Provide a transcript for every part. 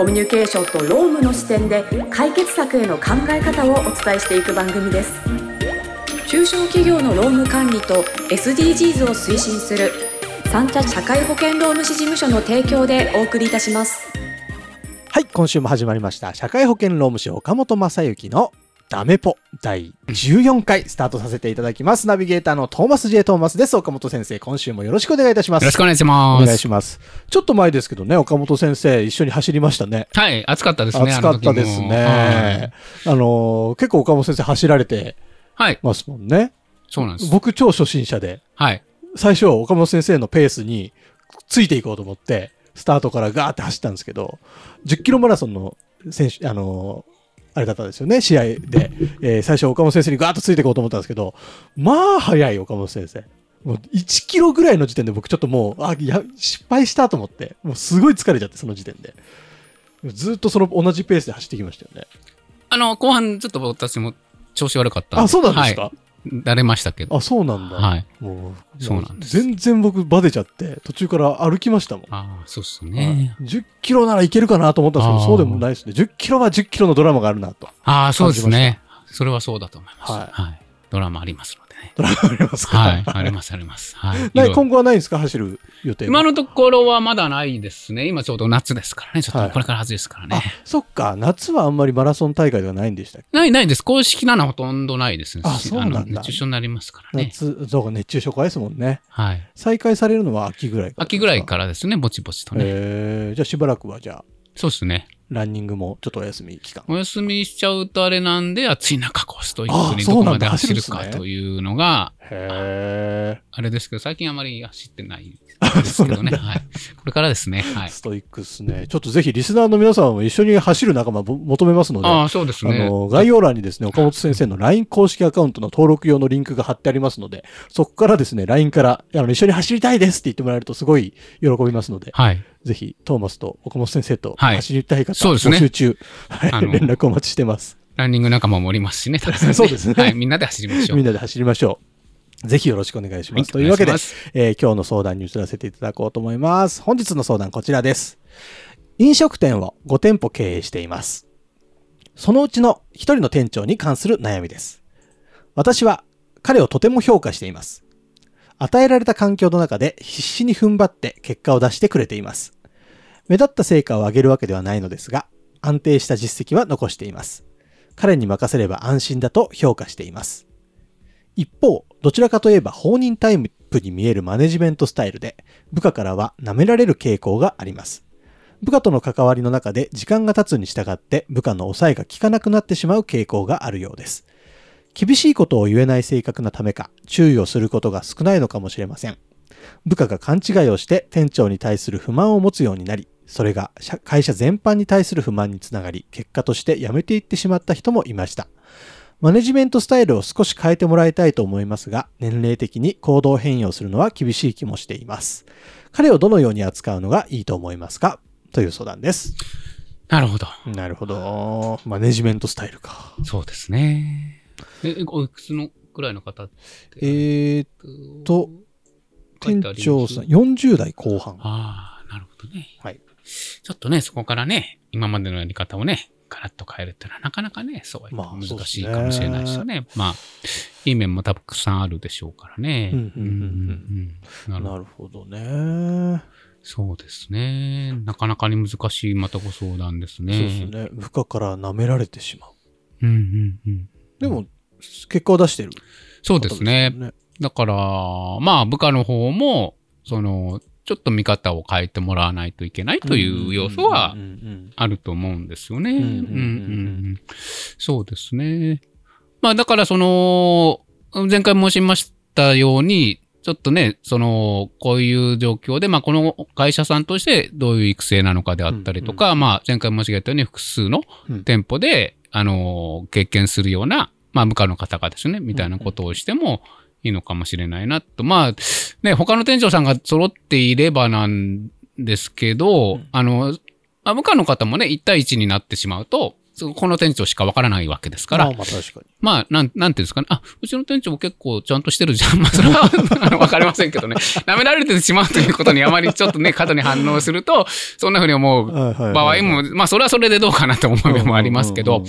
コミュニケーションと労務の視点で解決策への考え方をお伝えしていく番組です中小企業の労務管理と SDGs を推進する三茶社会保険労務士事務所の提供でお送りいたしますはい、今週も始まりました。社会保険労務士岡本正幸のダメポ第14回スタートさせていただきます。ナビゲーターのトーマス J. トーマスです。岡本先生、今週もよろしくお願いいたします。よろしくお願いしおます。願いします。ちょっと前ですけどね、岡本先生一緒に走りましたね。はい、暑かったですね。暑かったですね。あのー結構岡本先生走られてはい。はい、ますもんね。そうなんです。僕超初心者で、はい。最初岡本先生のペースについていこうと思って、スタートからガーって走ったんですけど、10キロマラソンの選手、あのーあれだったんですよね、試合で。えー最初岡本先生にガーッとついていこうと思ったんですけど、まあ早い岡本先生。もう1キロぐらいの時点で僕ちょっともう、あ、いや、失敗したと思って、もうすごい疲れちゃって、その時点で。ずっとその同じペースで走ってきましたよね。あの、後半ちょっと私も調子悪かったんあ、そうなんですか、はい。慣れましたけど。あ、そうなんだ。はい。もう、そうなんです全然僕バテちゃって、途中から歩きましたもん。ああ、そうっすね。10キロならいけるかなと思ったんですけど、そうでもないですね。10キロは10キロのドラマがあるなと。ああ、そうですね。それはそうだと思います。はいはい。ドラマありますのでね。ドラマありますか？はい。あります、あります。はい。ない今後はないんですか？走る予定は今のところはまだないですね。今ちょうど夏ですからね。ちょっはいとこれから初ですからあね。、そっか。夏はあんまりマラソン大会ではないんでしたっけ？ない、ないです。公式なのはほとんどないですね。あそうなんだの熱中症になりますからね。夏、そうか、熱中症怖いですもんね。はい。再開されるのは秋ぐらいから。秋ぐらいからですね、ぼちぼちとね。えー、じゃあしばらくはじゃあ、そうですね。ランニングもちょっとお休み期間。お休みしちゃうとあれなんで、暑い中こうストイックにあそうなんだどこまで走るかというのが、へあれですけど、最近あまり走ってないー。ですけどね。はい。これからですね。はい。ストイックっすね。ちょっとぜひリスナーの皆さんも一緒に走る仲間も求めますので、ああ、そうですね。あの、概要欄にですね、岡本先生の LINE 公式アカウントの登録用のリンクが貼ってありますので、そこからですね、LINE から、あの、一緒に走りたいですって言ってもらえるとすごい喜びますので、はい。ぜひ、トーマスと岡本先生とはい走りたい方、そうですね募集中、はい、あの連絡お待ちしてます。ランニング仲間もおりますしね。たくさんねそうですね はい。みんなで走りましょう。みんなで走りましょう。ぜひよろしくお願いします。はいというわけでえー今日の相談に移らせていただこうと思います。本日の相談こちらです。飲食店を5店舗経営しています。そのうちの1人の店長に関する悩みです。私は彼をとても評価しています。与えられた環境の中で必死に踏ん張って結果を出してくれています。目立った成果を上げるわけではないのですが、安定した実績は残しています。彼に任せれば安心だと評価しています。一方、どちらかといえば放任タイプに見えるマネジメントスタイルで、部下からは舐められる傾向があります。部下との関わりの中で時間が経つに従って部下の抑えが効かなくなってしまう傾向があるようです。厳しいことを言えない性格なためか、注意をすることが少ないのかもしれません。部下が勘違いをして店長に対する不満を持つようになり、それが社会社全般に対する不満につながり、結果として辞めていってしまった人もいました。マネジメントスタイルを少し変えてもらいたいと思いますが、年齢的に行動変容するのは厳しい気もしています。彼をどのように扱うのがいいと思いますか？という相談です。なるほど。なるほど。マネジメントスタイルか。そうですね。え、おいくつのくらいの方えー、と、店長さん、40代後半。ああ、なるほどね。はい。ちょっとね、そこからね、今までのやり方をね、ガラッと変えるっていうのはなかなかね、そうはまあ難しいかもしれないですよね。まあ、いい面もたくさんあるでしょうからね。うんうんうんうんうんなるほどね。そうですね。なかなかに難しいまたご相談ですね。そうですね。部下から舐められてしまう。うんうんうん。でも、結果を出してる、そうですね。ね。だから、まあ、部下の方も、その、ちょっと見方を変えてもらわないといけないという要素はうんうんうんあると思うんですよね。んうんうんうんうんうんそうですね。まあ、だから、その、前回申しましたように、ちょっとね、その、こういう状況で、まあ、この会社さんとしてどういう育成なのかであったりとか、まあ、前回申し上げたように複数のうん店舗で、あの、経験するような、まあ、部下の方がですね、みたいなことをしてもいいのかもしれないなと。まあ、ね、他の店長さんが揃っていればなんですけど、うんあの、まあ、部下の方もね、1対1になってしまうと、そこの店長しかわからないわけですから、まあまあ確かに。まあ、なん、なんていうんですかね。あ、うちの店長結構ちゃんとしてるじゃん。まあ、それは わかりませんけどね。舐められてしまうということにあまりちょっとね、過度に反応すると、そんな風に思う場場合も、まあ、それはそれでどうかなと思う面もありますけど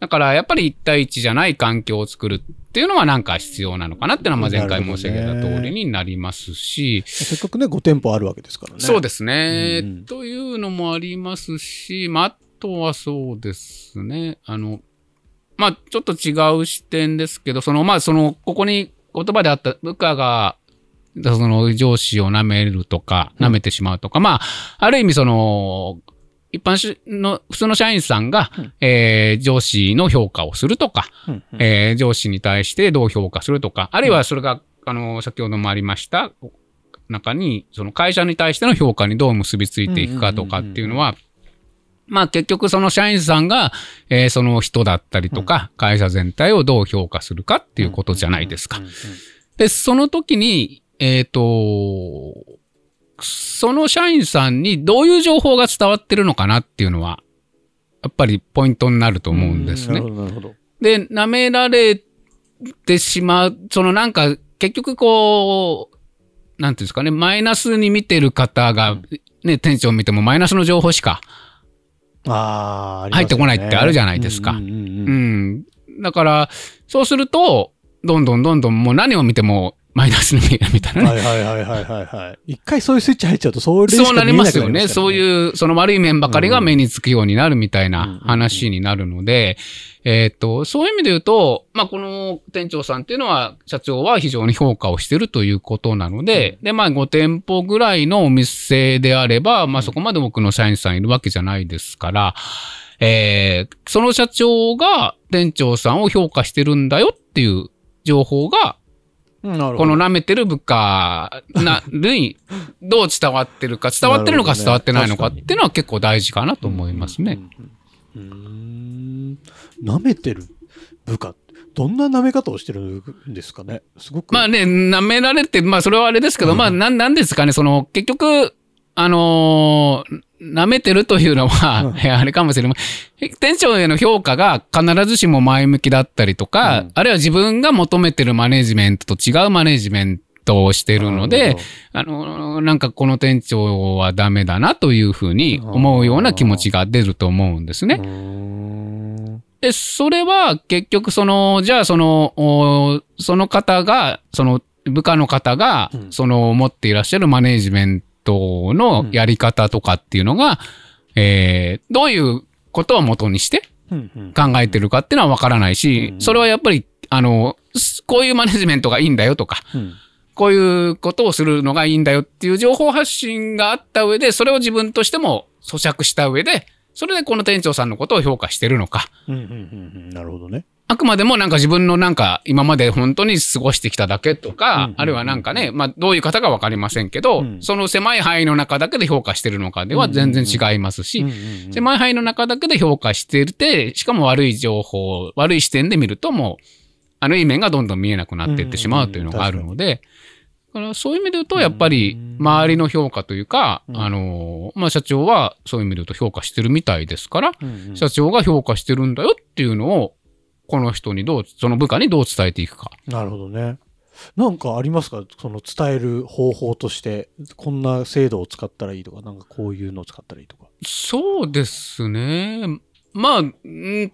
だからやっぱり1対1じゃない環境を作るっていうのはなんか必要なのかなっていうのはまあ前回申し上げた通りになりますし、せっかくね、5店舗あるわけですからね。そうですね、うんうんというのもありますし、まあ、あとはそうですね。あの、まあ、ちょっと違う視点ですけど、その、まあ、その、ここに言葉であった部下が、その上司を舐めるとか、うん。舐めてしまうとか、まあ、ある意味その、一般しの、普通の社員さんが、うん。えー上司の評価をするとか、うんうん。えー上司に対してどう評価するとか、あるいはそれが、あの、先ほどもありました、中に、その会社に対しての評価にどう結びついていくかとかっていうのは、まあ結局その社員さんが、えーその人だったりとか、会社全体をどう評価するかっていうことじゃないですか。で、その時に、えっ、と、その社員さんにどういう情報が伝わってるのかなっていうのは、やっぱりポイントになると思うんですね。で、舐められてしまう、そのなんか、結局こう、なんていうんですかね、マイナスに見てる方が、ね、店長を見てもマイナスの情報しか、あ入ってこないってあるじゃないですか。うん。だから、そうすると、どんどんどんどんもう何を見てもマイナスに見えるみたいなね。はいはいはいはいはいはい。一回そういうスイッチ入っちゃうと、それしかそうなりますよね。そうう。いう、その悪い面ばかりが目につくようになるみたいうんな話になるので、えっと、そういう意味で言うと、まあ、この店長さんっていうのは、社長は非常に評価をしてるということなので、で、まあ、5店舗ぐらいのお店であれば、まあ、そこまで僕の社員さんいるわけじゃないですから、えーその社長が店長さんを評価してるんだよっていう情報が、この舐めてる部下な、に、どう伝わってるか、伝わってるのか伝わってないのかっていうのは結構大事かなと思いますね。うん。舐めてる部下。どん。な舐め方をしてるん。ですかねすごく。まあね、舐められて、まあそれはあれですけど、うん。まあなん、なん。ですかね、その、結局、あのー舐めてるというのは、うん。あれかもしれません。店長への評価が必ずしも前向きだったりとか、うん。あるいは自分が求めてるマネジメントと違うマネジメントをしてるので、あの、なんかこの店長はダメだなというふうに思うような気持ちが出ると思うんですね。で、それは結局その、じゃあその、おその方が、その部下の方がう、ん。その持っていらっしゃるマネジメントのやり方とかっていうのが、えーどういうことを元にして考えてるかっていうのはわからないしう、ん。それはやっぱり、あの、すこういうマネジメントがいいんだよとか、うん。こういうことをするのがいいんだよっていう情報発信があった上で、それを自分としても咀嚼した上で、それでこの店長さんのことを評価してるのか。うんうんうんうん。なるほどね。あくまでもなんか自分のなんか今まで本当に過ごしてきただけとか、あるいはなんかね、まあどういう方かわかりませんけど、うん。その狭い範囲の中だけで評価してるのかでは全然違いますし、狭い範囲の中だけで評価してて、しかも悪い情報、悪い視点で見るともう、あのいい面がどんどん見えなくなっていってしまうというのがあるので、だからそういう意味で言うと、やっぱり周りの評価というか、うん。あの、まあ社長はそういう意味で言うと評価してるみたいですから、社長が評価してるんだよっていうのを、この人にどう、その部下にどう伝えていくか。なるほどね。なんかありますか？その伝える方法として、こんな制度を使ったらいいとか、なんかこういうのを使ったらいいとか。そうですね。まあ、うん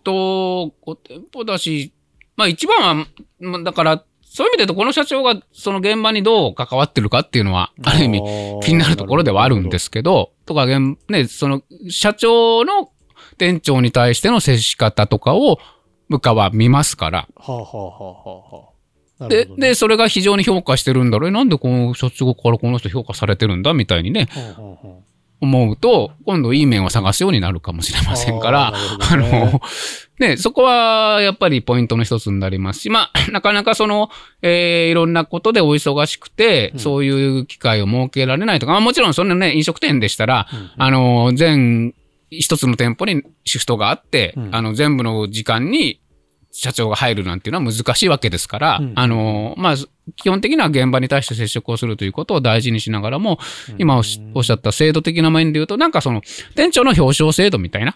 と、5店舗だし、まあ一番は、まあだから、そういう意味で言うと、この社長がその現場にどう関わってるかっていうのは、ある意味気になるところではあるんですけど、とか、現ね、その社長の店長に対しての接し方とかを部下は見ますから、はあはあはあはで、ね。で、それが非常に評価してるんだろう。えなんでこの社長からこの人評価されてるんだみたいにね、はあはあはあ思うと、今度いい面を探すようになるかもしれませんから、あね。の、ね、そこはやっぱりポイントの一つになります。し、まあ、なかなかその、えーいろんなことでお忙しくて、うん。そういう機会を設けられないとか、まあもちろんそんなね、飲食店でしたら、うん。あの、全一つの店舗にシフトがあって、うん。あの、全部の時間に社長が入るなんていうのは難しいわけですから、うん。あの、まあ、基本的には現場に対して接触をするということを大事にしながらも、今おっしゃった制度的な面で言うと、なんかその、店長の表彰制度みたいな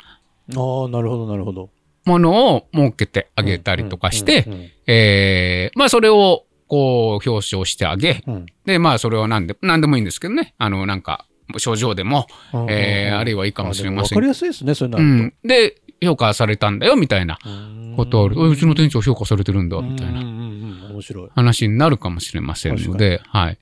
ああ、なるほど、なるほど。ものを設けてあげたりとかして、うんうんえーまあ、それを、こう、表彰してあげ、うん。で、まあ、それは何で、何でもいいんですけどね。あの、なんか、症状でも、うんえーうんあるいはいいかもしれませんわかりやすいですね、そういうのうん。で、評価されたんだよ、みたいなことある。うちの店長評価されてるんだ、みたいな。話になるかもしれませんので、はい。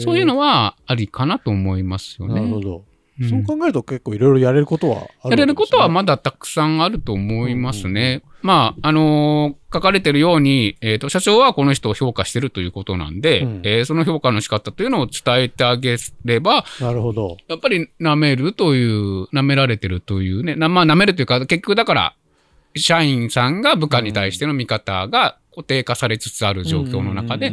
そういうのはありかなと思いますよね。なるほど。うんそう考えると結構いろいろやれることはあるねやれることはまだたくさんあると思いますね。まあ、あのー書かれてるように、えっ、と、社長はこの人を評価してるということなんで、うんえーその評価の仕方というのを伝えてあげれば、なるほど。やっぱり舐めるという、舐められてるというね、なまあ舐めるというか、結局だから、社員さんが部下に対しての見方が固定化されつつある状況の中で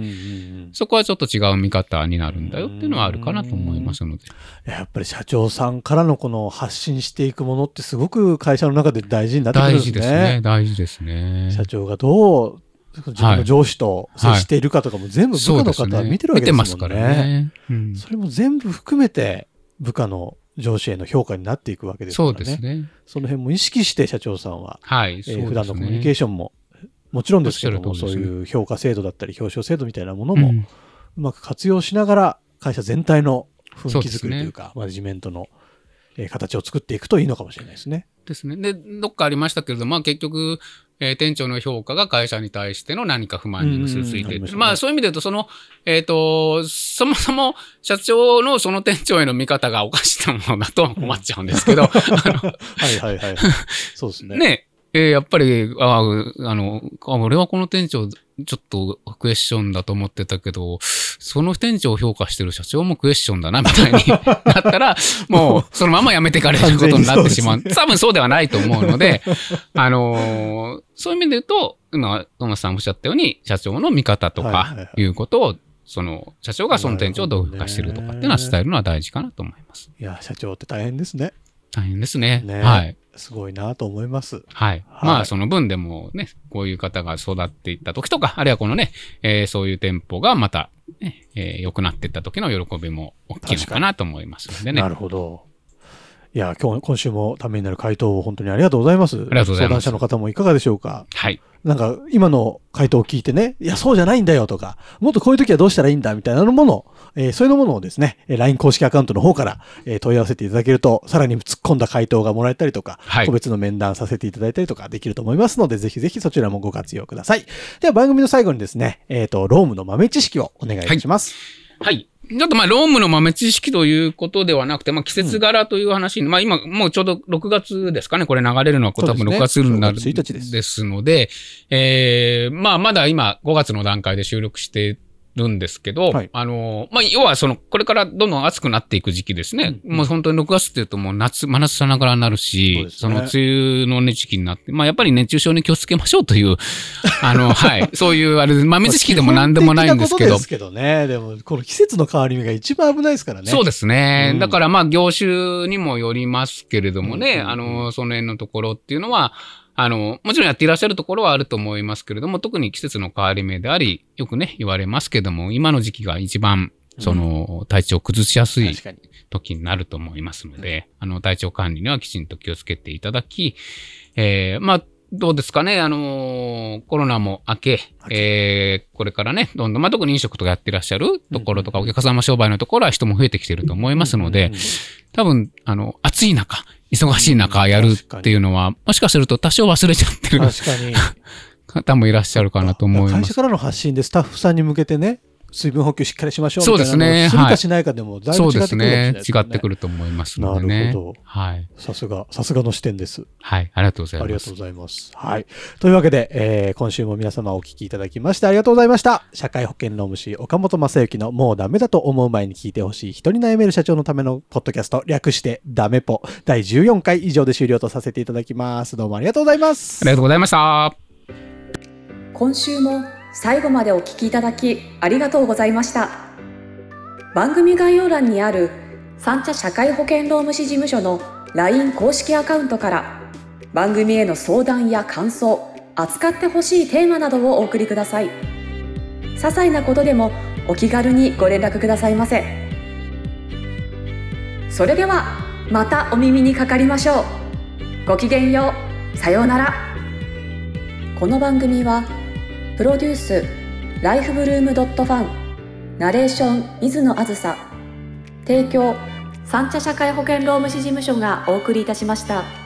そこはちょっと違う見方になるんだよっていうのはあるかなと思いますので。やっぱり社長さんからのこの発信していくものってすごく会社の中で大事になってくるんですね。大事ですね。大事ですね。社長がどう自分の上司と接しているかとかも全部部下の方は見てるわけですもんね。見てますからね。うんそれも全部含めて部下の上司への評価になっていくわけですからね。そうですね。その辺も意識して社長さんは、はい。ねー普段のコミュニケーションももちろんですけども、そういう評価制度だったり表彰制度みたいなものもうんうまく活用しながら会社全体の雰囲気作りというか、マネジメントの、えー形を作っていくといいのかもしれないですね。ですね。で、どっかありましたけれども、まあ結局、えー店長の評価が会社に対しての何か不満に結びついて、うんうんまあそういう意味で言うと、その、えっ、と、そもそも社長のその店長への見方がおかしなものだと困っちゃうんですけど、あ はいはいはい。そうですね。の ね、えーやっぱり、ああの、あ俺はこの店長、ちょっとクエスチョンだと思ってたけど、その店長を評価してる社長もクエスチョンだな、みたいに なったら、もう、そのままやめてかれることになってしまう。う ね多分そうではないと思うので、あのーそういう意味で言うと、今、トーマスさんおっしゃったように、社長の見方とはいはいはか、いうことを、その、社長がその店長をどう評価してるとかっていうのは伝えるのは大事かなと思います。いや、社長って大変ですね。大変ですね。ねはい。すごいなと思います。はい。はいまあ、その分でもね、こういう方が育っていった時とか、あるいはこのね、えーそういう店舗がまた、ね、えー良くなっていった時の喜びも大きいのかなと思いますのでね。なるほど。いや、今日、今週もためになる回答を本当にありがとうございます。ありがとうございます相談者の方もいかがでしょうか？はい。なんか、今の回答を聞いてね、いや、そうじゃないんだよとか、もっとこういう時はどうしたらいいんだみたいなものを、えーそういうものをですね、えー LINE 公式アカウントの方から、えー問い合わせていただけると、さらに突っ込んだ回答がもらえたりとか、はい個別の面談させていただいたりとかできると思いますので、ぜひぜひそちらもご活用ください。では番組の最後にですね、えっ、と、ロームの豆知識をお願いします。はい。ちょっとまあ、ロームの豆知識ということではなくて、まあ、季節柄という話に、まあ今、もうちょうど6月ですかね、これ流れるのは多分6そうですね。月になる6月1日ですので、えー、まあまだ今5月の段階で収録してるんですけど、はいあの、まあ要はその、これからどんどん暑くなっていく時期ですね。うんもう本当に6月っていうともう夏、真夏さながらになるし、ですねその梅雨のね、時期になって、まあやっぱり熱中症に気をつけましょうという、あの、はい、そういうあれ、豆知識でも何でもないんですけど基本的なことで、すけどね。でも、この季節の変わり目が一番危ないですからね。そうですね。うんだからまあ業種にもよりますけれどもね、うんうんうんあの、その辺のところっていうのは、あの、もちろんやっていらっしゃるところはあると思いますけれども、特に季節の変わり目であり、よくね、言われますけども、今の時期が一番、その、体調を崩しやすい。時になると思いますので、あの、体調管理にはきちんと気をつけていただき、えー、まあ、どうですかね、あのーコロナも明け、えー、これからね、どんどん、まあ、特に飲食とかやってらっしゃるところとか、お客様商売のところは人も増えてきてると思いますので、うんうんうん。多分、あの、暑い中、忙しい中やるっていうのは、もしかすると多少忘れちゃってる。方もいらっしゃるかなと思います。会社からの発信でスタッフさんに向けてね、水分補給しっかりしましょうみたいなそうですねするはいかしないかでもだいぶそうです違ってくる。ですね。違ってくると思いますのでなねるほど。はい。さすが、さすがの視点です。はい。ありがとうございます。ありがとうございます。はい。というわけで、えー今週も皆様お聞きいただきましてありがとうございました。社会保険労務士岡本正幸のもうダメだと思う前に聞いてほしい人に悩める社長のためのポッドキャスト略してダメポ第14回以上で終了とさせていただきます。どうもありがとうございますあり。がとうございました。今週も最後までお聞きいただきありがとうございました。番組概要欄にある三茶社会保険労務士事務所の LINE 公式アカウントから番組への相談や感想扱ってほしいテーマなどをお送りください。些細なことでもお気軽にご連絡くださいませ。それではまたお耳にかかりましょう。ごきげんよう。さようなら。この番組はプロデュースライフブルームドットファンナレーション水野あずさ提供三茶社会保険労務士事務所がお送りいたしました。